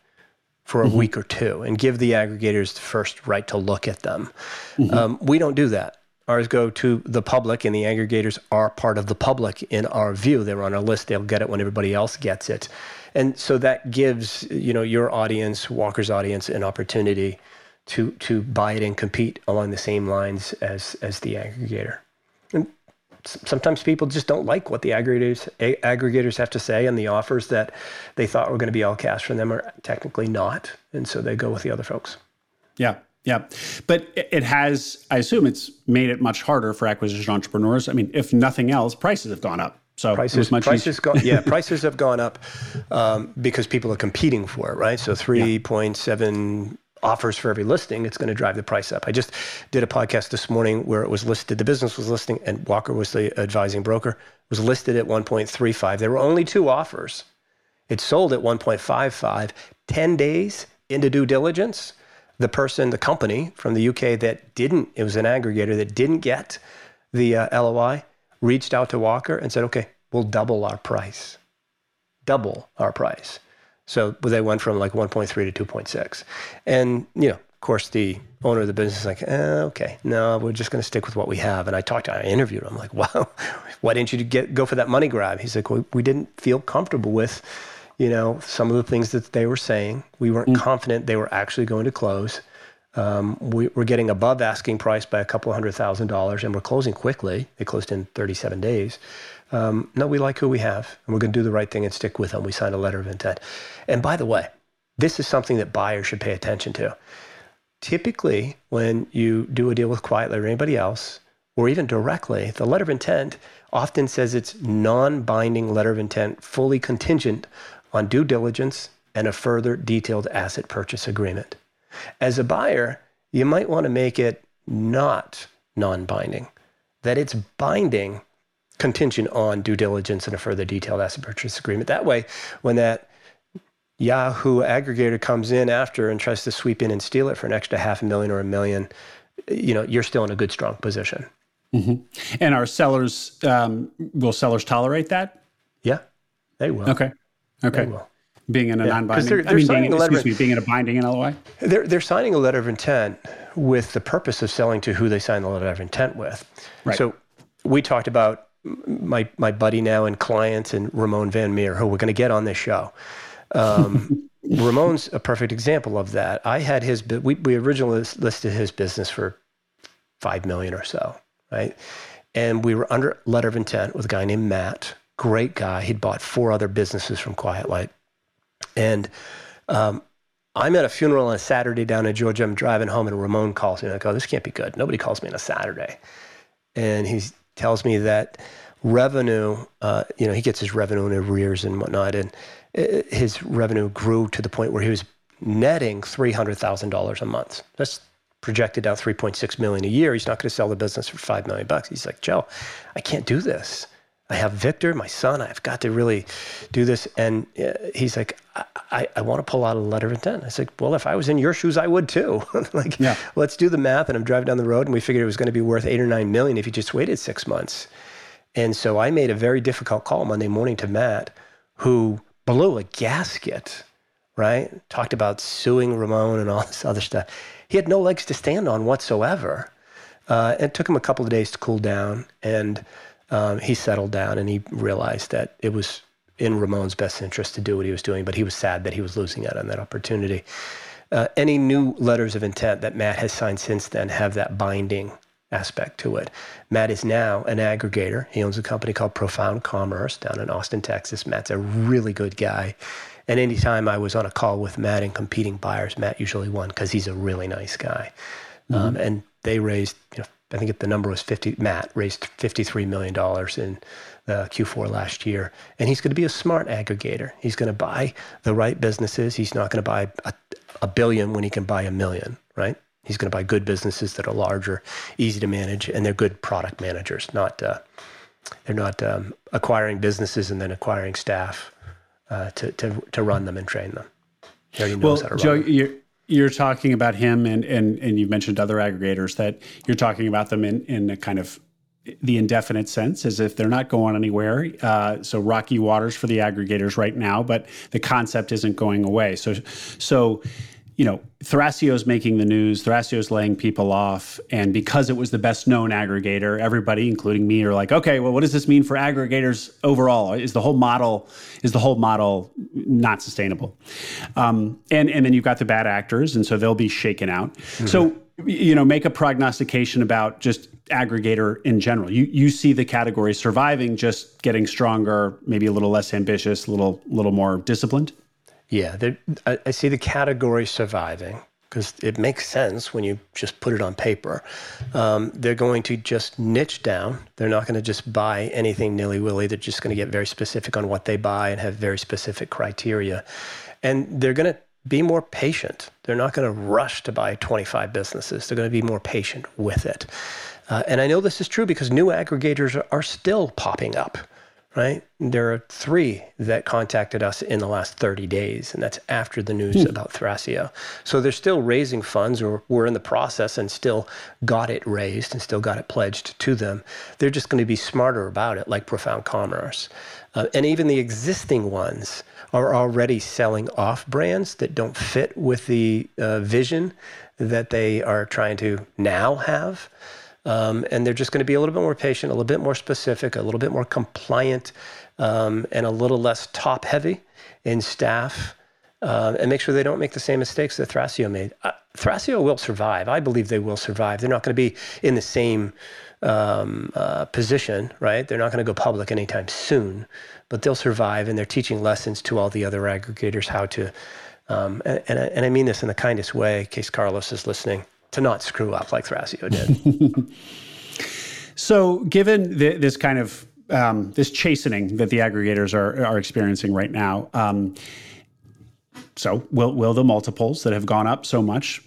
for a mm-hmm. week or two and give the aggregators the first right to look at them. Mm-hmm. Um, we don't do that. Ours go to the public, and the aggregators are part of the public in our view. They're on our list. They'll get it when everybody else gets it, and so that gives you know your audience, Walker's audience, an opportunity to to buy it and compete along the same lines as as the aggregator. And sometimes people just don't like what the aggregators aggregators have to say, and the offers that they thought were going to be all cash from them are technically not, and so they go with the other folks. Yeah. Yeah, but it has. I assume it's made it much harder for acquisition entrepreneurs. I mean, if nothing else, prices have gone up. So prices, prices go, yeah, prices have gone up um, because people are competing for it, right? So three point yeah. seven offers for every listing, it's going to drive the price up. I just did a podcast this morning where it was listed, the business was listing, and Walker was the advising broker, was listed at 1.35. There were only two offers. It sold at 1.55. 10 days into due diligence, the person, the company from the UK that didn't, it was an aggregator that didn't get the uh, LOI, reached out to Walker and said, okay, we'll double our price. Double our price. So they went from like 1.3 to 2.6. And, you know, of course, the owner of the business is like, eh, okay, no, we're just going to stick with what we have. And I talked to, I interviewed him. I'm like, wow, why didn't you get go for that money grab? He's like, well, we didn't feel comfortable with, you know, some of the things that they were saying. We weren't mm. confident they were actually going to close. Um, we, are getting above asking price by a couple hundred thousand dollars, and we're closing quickly. They closed in 37 days um, no, we like who we have, and we're going to do the right thing and stick with them. We signed a letter of intent. And by the way, this is something that buyers should pay attention to. Typically, when you do a deal with Quiet Light or anybody else, or even directly, the letter of intent often says it's non binding letter of intent, fully contingent on due diligence and a further detailed asset purchase agreement. As a buyer, you might want to make it not non binding, that it's binding contingent on due diligence and a further detailed asset purchase agreement. That way, when that Yahoo aggregator comes in after and tries to sweep in and steal it for an extra half a million or a million, you know, you're still in a good, strong position. Mm-hmm. And our sellers, um, will sellers tolerate that? Yeah, they will. Okay. Okay. Will. Being in a yeah. non-binding, they're, they're I mean, being, excuse me, being in a binding in LOI? They're, they're signing a letter of intent with the purpose of selling to who they sign the letter of intent with. Right. So we talked about my my buddy now and client and Ramon Van Meer, who we're going to get on this show. Um, Ramon's a perfect example of that. I had his we we originally listed his business for five million or so, right? And we were under letter of intent with a guy named Matt, great guy. He'd bought four other businesses from Quiet Light, and um, I'm at a funeral on a Saturday down in Georgia. I'm driving home, and Ramon calls me. And I go, "This can't be good. Nobody calls me on a Saturday." And he tells me that revenue, uh, you know, he gets his revenue in arrears and whatnot, and uh, his revenue grew to the point where he was netting three hundred thousand dollars a month. That's projected out three point six million a year. He's not going to sell the business for five million bucks. He's like, Joe, I can't do this. I have Victor, my son. I've got to really do this. And uh, he's like, I, I, I want to pull out a letter of intent. I said, well, if I was in your shoes, I would too. like, yeah. let's do the math. And I'm driving down the road, and we figured it was going to be worth eight or nine million if you just waited six months. And so I made a very difficult call Monday morning to Matt, who blew a gasket, right? Talked about suing Ramon and all this other stuff. He had no legs to stand on whatsoever. Uh, it took him a couple of days to cool down. And um, he settled down and he realized that it was in Ramon's best interest to do what he was doing, but he was sad that he was losing out on that opportunity. Uh, any new letters of intent that Matt has signed since then have that binding aspect to it. Matt is now an aggregator. He owns a company called Profound Commerce down in Austin, Texas. Matt's a really good guy. And anytime I was on a call with Matt and competing buyers, Matt usually won because he's a really nice guy. Mm-hmm. Um, and they raised, you know, I think the number was 50, Matt raised $53 million in uh, Q4 last year. And he's going to be a smart aggregator. He's going to buy the right businesses. He's not going to buy a, a billion when he can buy a million, right? He's going to buy good businesses that are larger, easy to manage, and they're good product managers. Not uh, they're not um, acquiring businesses and then acquiring staff uh, to, to to run them and train them. He already knows well, how to Joe, run them. You're talking about him, and and and you've mentioned other aggregators that you're talking about them in in a kind of the indefinite sense as if they're not going anywhere. Uh, so rocky waters for the aggregators right now, but the concept isn't going away. So, so you know, Thrasio's making the news, Thrasio's laying people off. And because it was the best known aggregator, everybody, including me, are like, okay, well, what does this mean for aggregators overall? Is the whole model, is the whole model not sustainable? Um, and, and then you've got the bad actors, and so they'll be shaken out. Mm-hmm. So, you know, make a prognostication about just aggregator in general. You you see the category surviving, just getting stronger, maybe a little less ambitious, a little little more disciplined. Yeah, I, I see the category surviving because it makes sense when you just put it on paper. Um, they're going to just niche down. They're not going to just buy anything nilly willy. They're just going to get very specific on what they buy and have very specific criteria. And they're going to be more patient. They're not going to rush to buy 25 businesses. They're going to be more patient with it. Uh, and I know this is true because new aggregators are, are still popping up right? There are three that contacted us in the last 30 days, and that's after the news hmm. about Thrasio. So they're still raising funds, or we're in the process and still got it raised and still got it pledged to them. They're just going to be smarter about it, like Profound Commerce. Uh, and even the existing ones are already selling off brands that don't fit with the uh, vision that they are trying to now have. Um, and they're just going to be a little bit more patient, a little bit more specific, a little bit more compliant, um, and a little less top heavy in staff. Uh, and make sure they don't make the same mistakes that Thrasio made. Uh, Thrasio will survive. I believe they will survive. They're not going to be in the same um, uh, position, right? They're not going to go public anytime soon, but they'll survive, and they're teaching lessons to all the other aggregators how to. Um, and, and, and I mean this in the kindest way, in case Carlos is listening to not screw up like Thrasio did. so, given the, this kind of um, this chastening that the aggregators are are experiencing right now, um, so will will the multiples that have gone up so much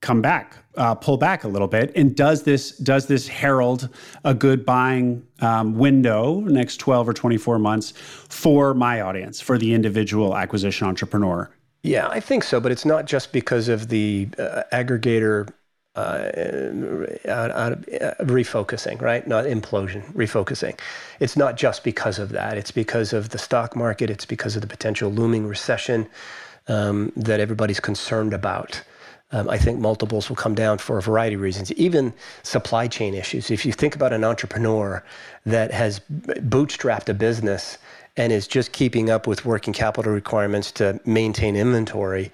come back, uh, pull back a little bit, and does this does this herald a good buying um, window next twelve or twenty four months for my audience, for the individual acquisition entrepreneur? Yeah, I think so, but it's not just because of the uh, aggregator uh, uh, uh, refocusing, right? Not implosion, refocusing. It's not just because of that. It's because of the stock market. It's because of the potential looming recession um, that everybody's concerned about. Um, I think multiples will come down for a variety of reasons, even supply chain issues. If you think about an entrepreneur that has bootstrapped a business and is just keeping up with working capital requirements to maintain inventory.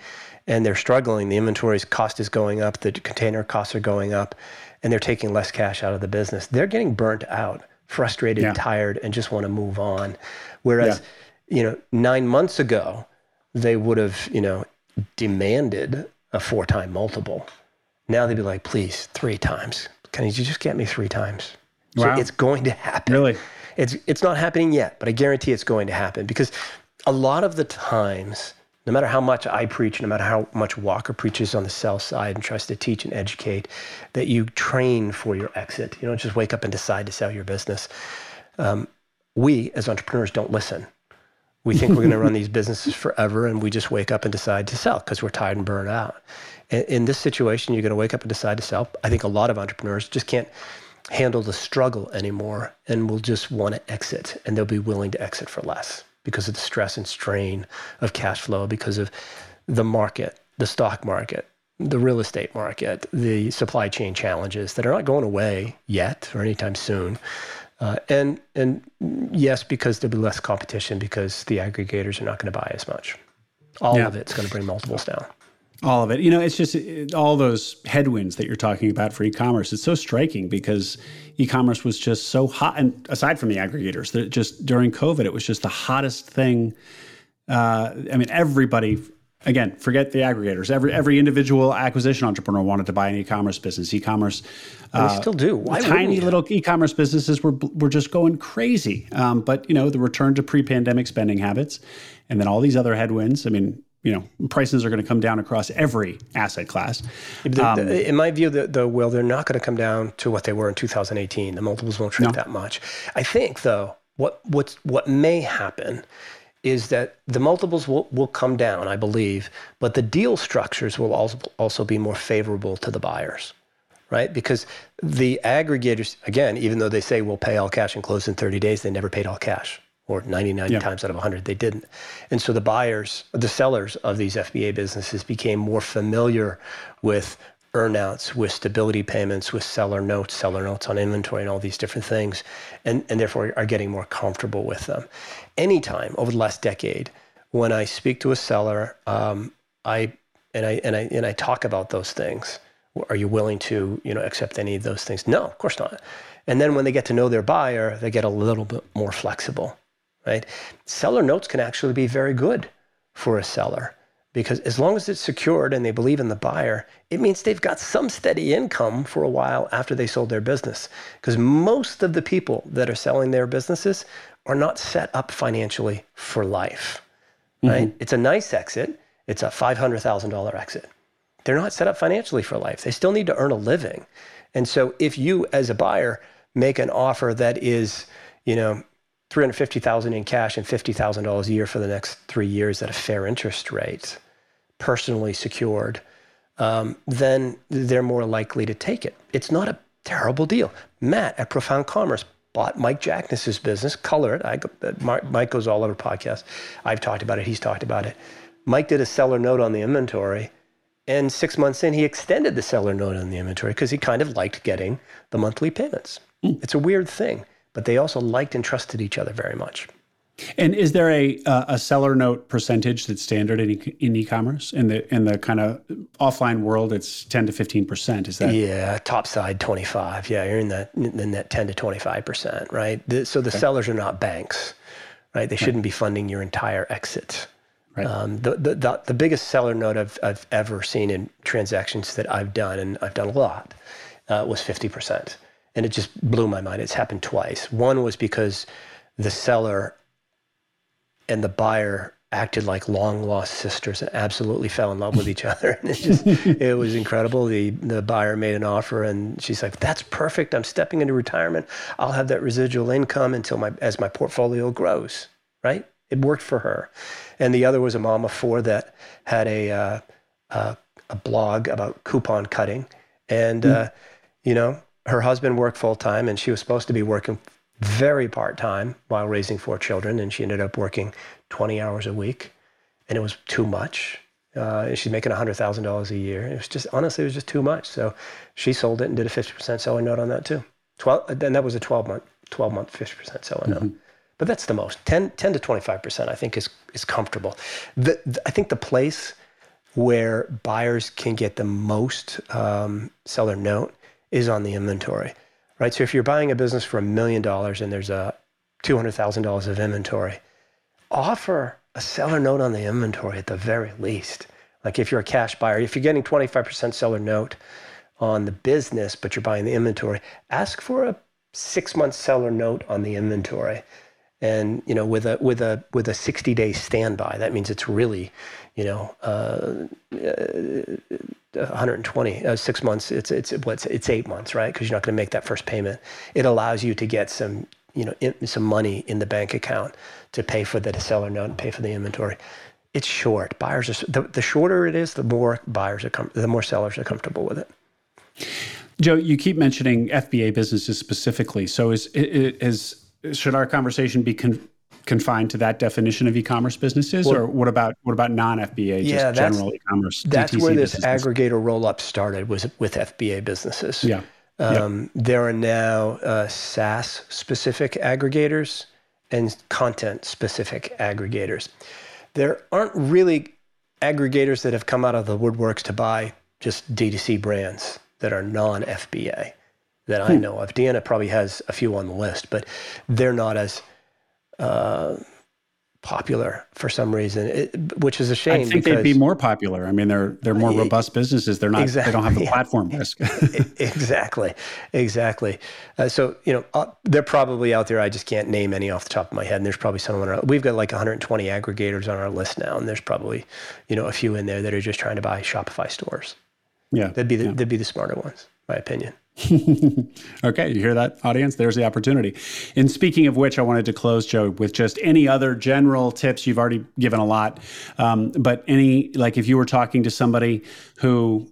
And they're struggling. The inventory's cost is going up, the container costs are going up, and they're taking less cash out of the business. They're getting burnt out, frustrated, yeah. tired, and just want to move on. Whereas, yeah. you know, nine months ago, they would have, you know, demanded a four time multiple. Now they'd be like, please, three times. Can you just get me three times? So wow. it's going to happen. Really? It's it's not happening yet, but I guarantee it's going to happen because a lot of the times, no matter how much I preach, no matter how much Walker preaches on the sell side and tries to teach and educate, that you train for your exit. You don't just wake up and decide to sell your business. Um, we as entrepreneurs don't listen. We think we're going to run these businesses forever, and we just wake up and decide to sell because we're tired and burned out. In, in this situation, you're going to wake up and decide to sell. I think a lot of entrepreneurs just can't handle the struggle anymore and will just want to exit and they'll be willing to exit for less because of the stress and strain of cash flow because of the market the stock market the real estate market the supply chain challenges that are not going away yet or anytime soon. Uh, and and yes because there'll be less competition because the aggregators are not going to buy as much. All yeah. of it's going to bring multiples down All of it. You know, it's just it, all those headwinds that you're talking about for e-commerce. It's so striking because e-commerce was just so hot, and aside from the aggregators, that just during COVID, it was just the hottest thing. Uh, I mean, everybody. Again, forget the aggregators. Every every individual acquisition entrepreneur wanted to buy an e-commerce business. E-commerce, uh, they still do. Why tiny little e-commerce businesses were were just going crazy. Um, but you know, the return to pre-pandemic spending habits, and then all these other headwinds. I mean, you know prices are going to come down across every asset class. Um, in my view, the, the well, they're not going to come down to what they were in 2018. The multiples won't shrink no. that much. I think, though, what what what may happen is that the multiples will, will come down, I believe, but the deal structures will also also be more favorable to the buyers. Right? Because the aggregators, again, even though they say we'll pay all cash and close in 30 days, they never paid all cash or 99 yeah. times out of 100 they didn't. And so the buyers the sellers of these fba businesses became more familiar with earnouts with stability payments with seller notes seller notes on inventory and all these different things and, and therefore are getting more comfortable with them. Anytime over the last decade when i speak to a seller um, i and i and i and i talk about those things are you willing to you know accept any of those things? No of course not. And then when they get to know their buyer they get a little bit more flexible right? Seller notes can actually be very good for a seller because as long as it's secured and they believe in the buyer, it means they've got some steady income for a while after they sold their business. Because most of the people that are selling their businesses are not set up financially for life, right? Mm-hmm. It's a nice exit. It's a $500,000 exit. They're not set up financially for life. They still need to earn a living. And so if you as a buyer make an offer that is, you know, 350,000 in cash and $50,000 a year for the next three years at a fair interest rate, personally secured, um, then they're more likely to take it. It's not a terrible deal. Matt at Profound Commerce bought Mike Jackness's business, Color It. I, Mike goes all over podcasts. I've talked about it. He's talked about it. Mike did a seller note on the inventory. And six months in, he extended the seller note on the inventory because he kind of liked getting the monthly payments. Mm. It's a weird thing but they also liked and trusted each other very much. And is there a uh, a seller note percentage that's standard in, e- in e-commerce in the in the kind of offline world? It's ten to fifteen percent. Is that? Yeah, top side twenty five. Yeah, you're in that in that ten to twenty five percent, right? The, so the okay. sellers are not banks, right? They shouldn't right. be funding your entire exit. Right. Um, the, the, the the biggest seller note I've I've ever seen in transactions that I've done, and I've done a lot, uh, was fifty percent and it just blew my mind. It's happened twice. One was because the seller and the buyer acted like long lost sisters and absolutely fell in love with each other. And it just it was incredible. The the buyer made an offer and she's like, That's perfect. I'm stepping into retirement. I'll have that residual income until my as my portfolio grows. Right? It worked for her. And the other was a mom of four that had a uh, uh, a blog about coupon cutting. And mm. uh, you know, her husband worked full time and she was supposed to be working very part time while raising four children. And she ended up working 20 hours a week. And it was too much. Uh, she's making $100,000 a year. It was just, honestly, it was just too much. So she sold it and did a 50% seller note on that too. 12, and that was a 12 month, 12 month, 50% seller note. Mm-hmm. But that's the most 10, 10 to 25%, I think is, is comfortable. The, the, I think the place where buyers can get the most um, seller note is on the inventory, right? So if you're buying a business for a million dollars and there's a $200,000 of inventory, offer a seller note on the inventory at the very least. Like if you're a cash buyer, if you're getting 25% seller note on the business, but you're buying the inventory, ask for a six month seller note on the inventory. And you know, with a with a with a 60 day standby, that means it's really, you know, uh, 120 uh, six months it's it's what's it's eight months right? Because you're not going to make that first payment. It allows you to get some you know in, some money in the bank account to pay for the seller note and pay for the inventory. It's short. Buyers are the, the shorter it is the more buyers are com- the more sellers are comfortable with it. Joe you keep mentioning fba businesses specifically. So is is should our conversation be con- confined to that definition of e-commerce businesses, well, or what about what about non-FBA, just yeah, general e-commerce? That's DTC where this businesses? aggregator roll-up started was with FBA businesses. Yeah. Um, yep. There are now uh, SaaS specific aggregators and content specific aggregators. There aren't really aggregators that have come out of the woodworks to buy just D2C brands that are non FBA that I hmm. know of. Deanna probably has a few on the list, but they're not as uh, popular for some reason, it, which is a shame. I think they'd be more popular. I mean, they're they're more robust businesses. They're not. Exactly, they don't have the platform risk. exactly, exactly. Uh, so you know, uh, they're probably out there. I just can't name any off the top of my head. And there's probably someone. We've got like 120 aggregators on our list now, and there's probably you know a few in there that are just trying to buy Shopify stores. Yeah, that'd be the yeah. that'd be the smarter ones, my opinion. okay, you hear that, audience? There's the opportunity. And speaking of which, I wanted to close, Joe, with just any other general tips. You've already given a lot, um, but any like if you were talking to somebody who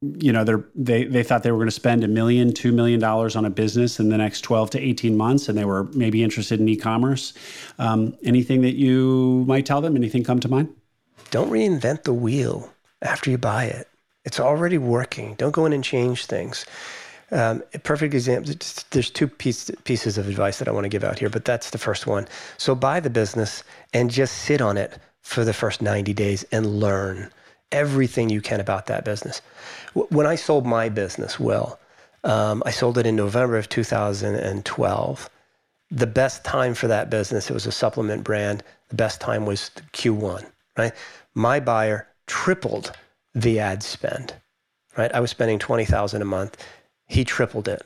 you know they they thought they were going to spend a million two million dollars on a business in the next 12 to 18 months and they were maybe interested in e-commerce um, anything that you might tell them anything come to mind don't reinvent the wheel after you buy it it's already working don't go in and change things um, perfect example. There's two piece, pieces of advice that I want to give out here, but that's the first one. So buy the business and just sit on it for the first 90 days and learn everything you can about that business. When I sold my business, Will, um, I sold it in November of 2012. The best time for that business, it was a supplement brand. The best time was Q1, right? My buyer tripled the ad spend, right? I was spending 20,000 a month he tripled it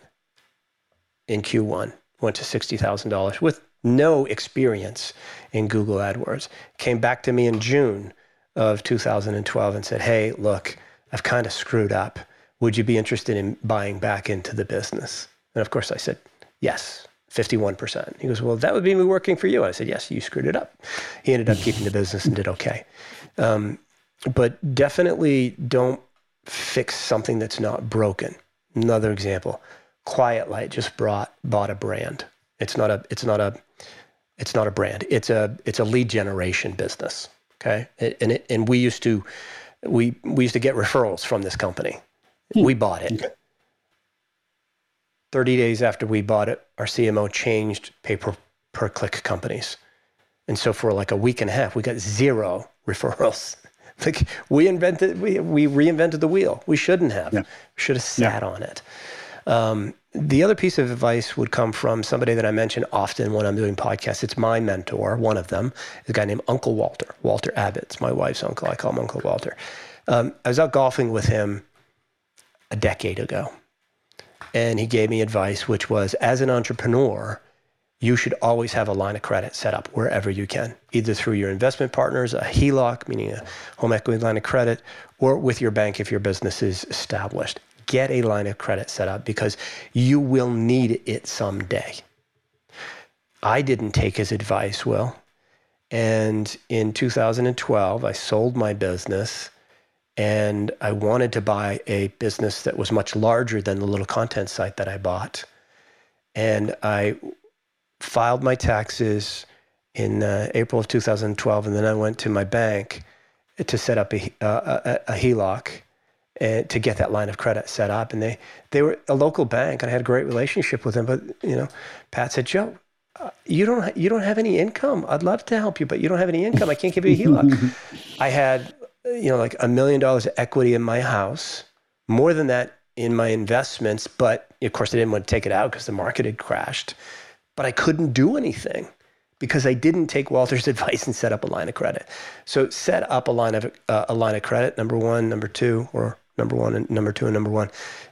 in Q1, went to $60,000 with no experience in Google AdWords. Came back to me in June of 2012 and said, Hey, look, I've kind of screwed up. Would you be interested in buying back into the business? And of course, I said, Yes, 51%. He goes, Well, that would be me working for you. I said, Yes, you screwed it up. He ended up keeping the business and did okay. Um, but definitely don't fix something that's not broken. Another example, Quiet Light just brought bought a brand. It's not a it's not a it's not a brand. It's a it's a lead generation business. Okay, and it, and we used to we we used to get referrals from this company. Hmm. We bought it. Okay. 30 days after we bought it, our CMO changed pay per, per click companies. And so for like a week and a half, we got zero referrals. Like we invented, we, we reinvented the wheel. We shouldn't have. Yeah. Should have sat yeah. on it. Um, the other piece of advice would come from somebody that I mention often when I'm doing podcasts. It's my mentor, one of them, is a guy named Uncle Walter, Walter Abbott. It's my wife's uncle. I call him Uncle Walter. Um, I was out golfing with him a decade ago, and he gave me advice, which was as an entrepreneur, you should always have a line of credit set up wherever you can, either through your investment partners, a HELOC, meaning a home equity line of credit, or with your bank if your business is established. Get a line of credit set up because you will need it someday. I didn't take his advice, Will. And in 2012, I sold my business and I wanted to buy a business that was much larger than the little content site that I bought. And I filed my taxes in uh, April of 2012, and then I went to my bank to set up a, uh, a, a HELOC and to get that line of credit set up. And they, they were a local bank, and I had a great relationship with them. But you know, Pat said, Joe, uh, you don't you don't have any income. I'd love to help you, but you don't have any income. I can't give you a HELOC. I had you know like a million dollars of equity in my house, more than that in my investments, but of course I didn't want to take it out because the market had crashed but I couldn't do anything because I didn't take Walter's advice and set up a line of credit. So set up a line of uh, a line of credit, number one, number two, or number one and number two and number one.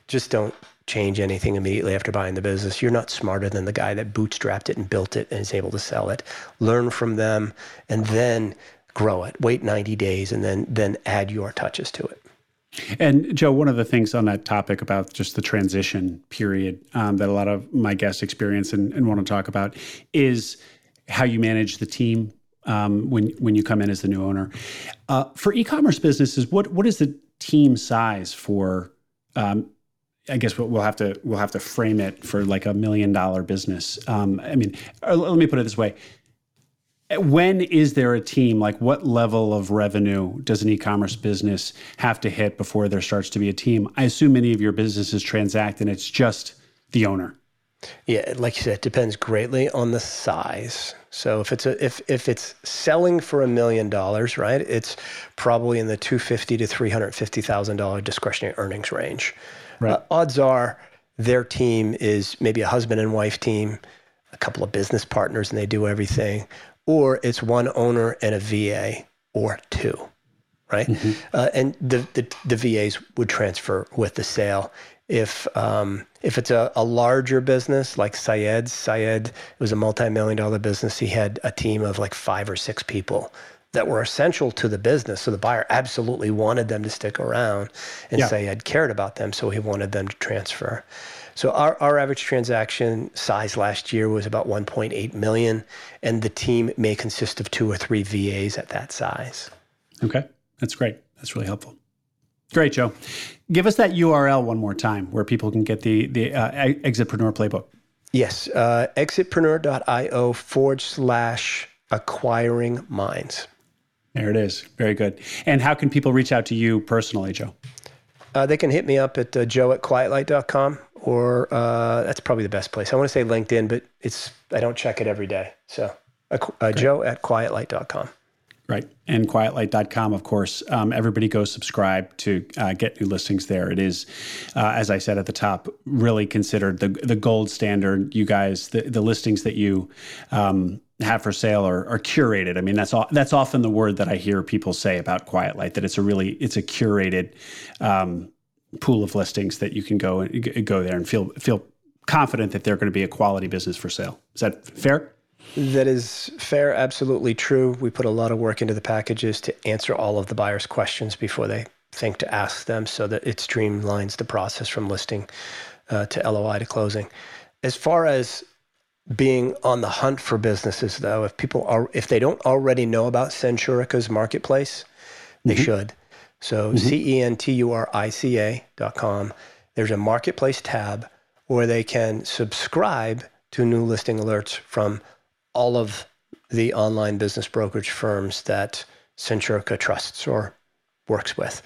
Just don't change anything immediately after buying the business. You're not smarter than the guy that bootstrapped it and built it and is able to sell it. Learn from them and then grow it. Wait 90 days and then then add your touches to it. And Joe, one of the things on that topic about just the transition period um, that a lot of my guests experience and, and, want to talk about is how you manage the team um, when when you come in as the new owner. Uh, for e-commerce businesses, what what is the team size for? Um, I guess we'll have to we'll have to frame it for like a million dollar business. Um, I mean, let me put it this way: when is there a team like what level of revenue does an e-commerce business have to hit before there starts to be a team i assume many of your businesses transact and it's just the owner Yeah, like you said, it depends greatly on the size. So if it's a if if it's selling for a million dollars, right, it's probably in the two fifty to three hundred fifty thousand dollar discretionary earnings range. Right. Uh, odds are their team is maybe a husband and wife team, a couple of business partners, and they do everything, or it's one owner and a VA or two right? Mm-hmm. Uh, and the, the, the VAs would transfer with the sale. If um, if it's a, a larger business like Syed's, Syed it was a multi-million dollar business. He had a team of like five or six people that were essential to the business. So the buyer absolutely wanted them to stick around, and yeah. Syed cared about them, so he wanted them to transfer. So our, our average transaction size last year was about 1.8 million, and the team may consist of two or three VAs at that size. Okay. That's great. That's really helpful. Great, Joe. Give us that URL one more time where people can get the the uh, Exitpreneur playbook. Yes, uh, exitpreneur.io forward slash acquiring minds. There it is. Very good. And how can people reach out to you personally, Joe? Uh, they can hit me up at uh, joe at quietlight.com or uh, that's probably the best place. I want to say LinkedIn, but it's I don't check it every day. So uh, uh joe at quietlight.com. Right. And quietlight.com, of course. Um, everybody go subscribe to uh, get new listings there. It is, uh, as I said at the top, really considered the, the gold standard. You guys, the, the listings that you um, have for sale are, are, curated. I mean, that's all, that's often the word that I hear people say about Quiet Light, that it's a really, it's a curated um, pool of listings that you can go and go there and feel feel confident that they're going to be a quality business for sale. Is that fair? That is fair, absolutely true. We put a lot of work into the packages to answer all of the buyer's questions before they think to ask them so that it streamlines the process from listing uh, to LOI to closing. As far as being on the hunt for businesses though, if people are if they don't already know about Centurica's marketplace, they mm-hmm. should. So mm-hmm. C E N T U R I C A dot com. There's a marketplace tab where they can subscribe to new listing alerts from all of the online business brokerage firms that Centurica trusts or works with.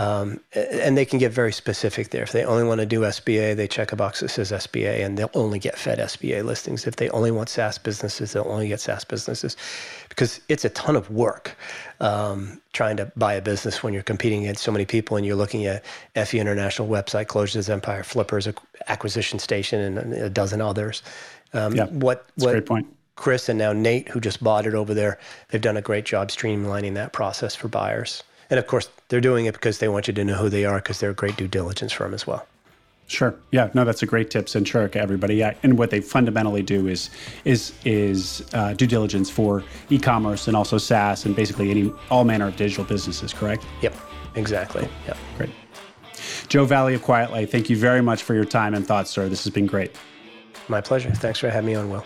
Um, and they can get very specific there. If they only want to do SBA, they check a box that says SBA and they'll only get Fed SBA listings. If they only want SaaS businesses, they'll only get SaaS businesses because it's a ton of work um, trying to buy a business when you're competing against so many people and you're looking at FE International website, Closers Empire, Flippers, Acquisition Station, and a dozen others. Um, yeah, what, that's what, a great point Chris and now Nate, who just bought it over there, they've done a great job streamlining that process for buyers. And of course, they're doing it because they want you to know who they are because they're a great due diligence firm as well. Sure. Yeah. No, that's a great tip, Centurica, everybody. Yeah. And what they fundamentally do is is is uh, due diligence for e-commerce and also SaaS and basically any all manner of digital businesses. Correct. Yep. Exactly. Yep. Great. Joe Valley of Quiet Light, thank you very much for your time and thoughts, sir. This has been great. My pleasure. Thanks for having me on, Will.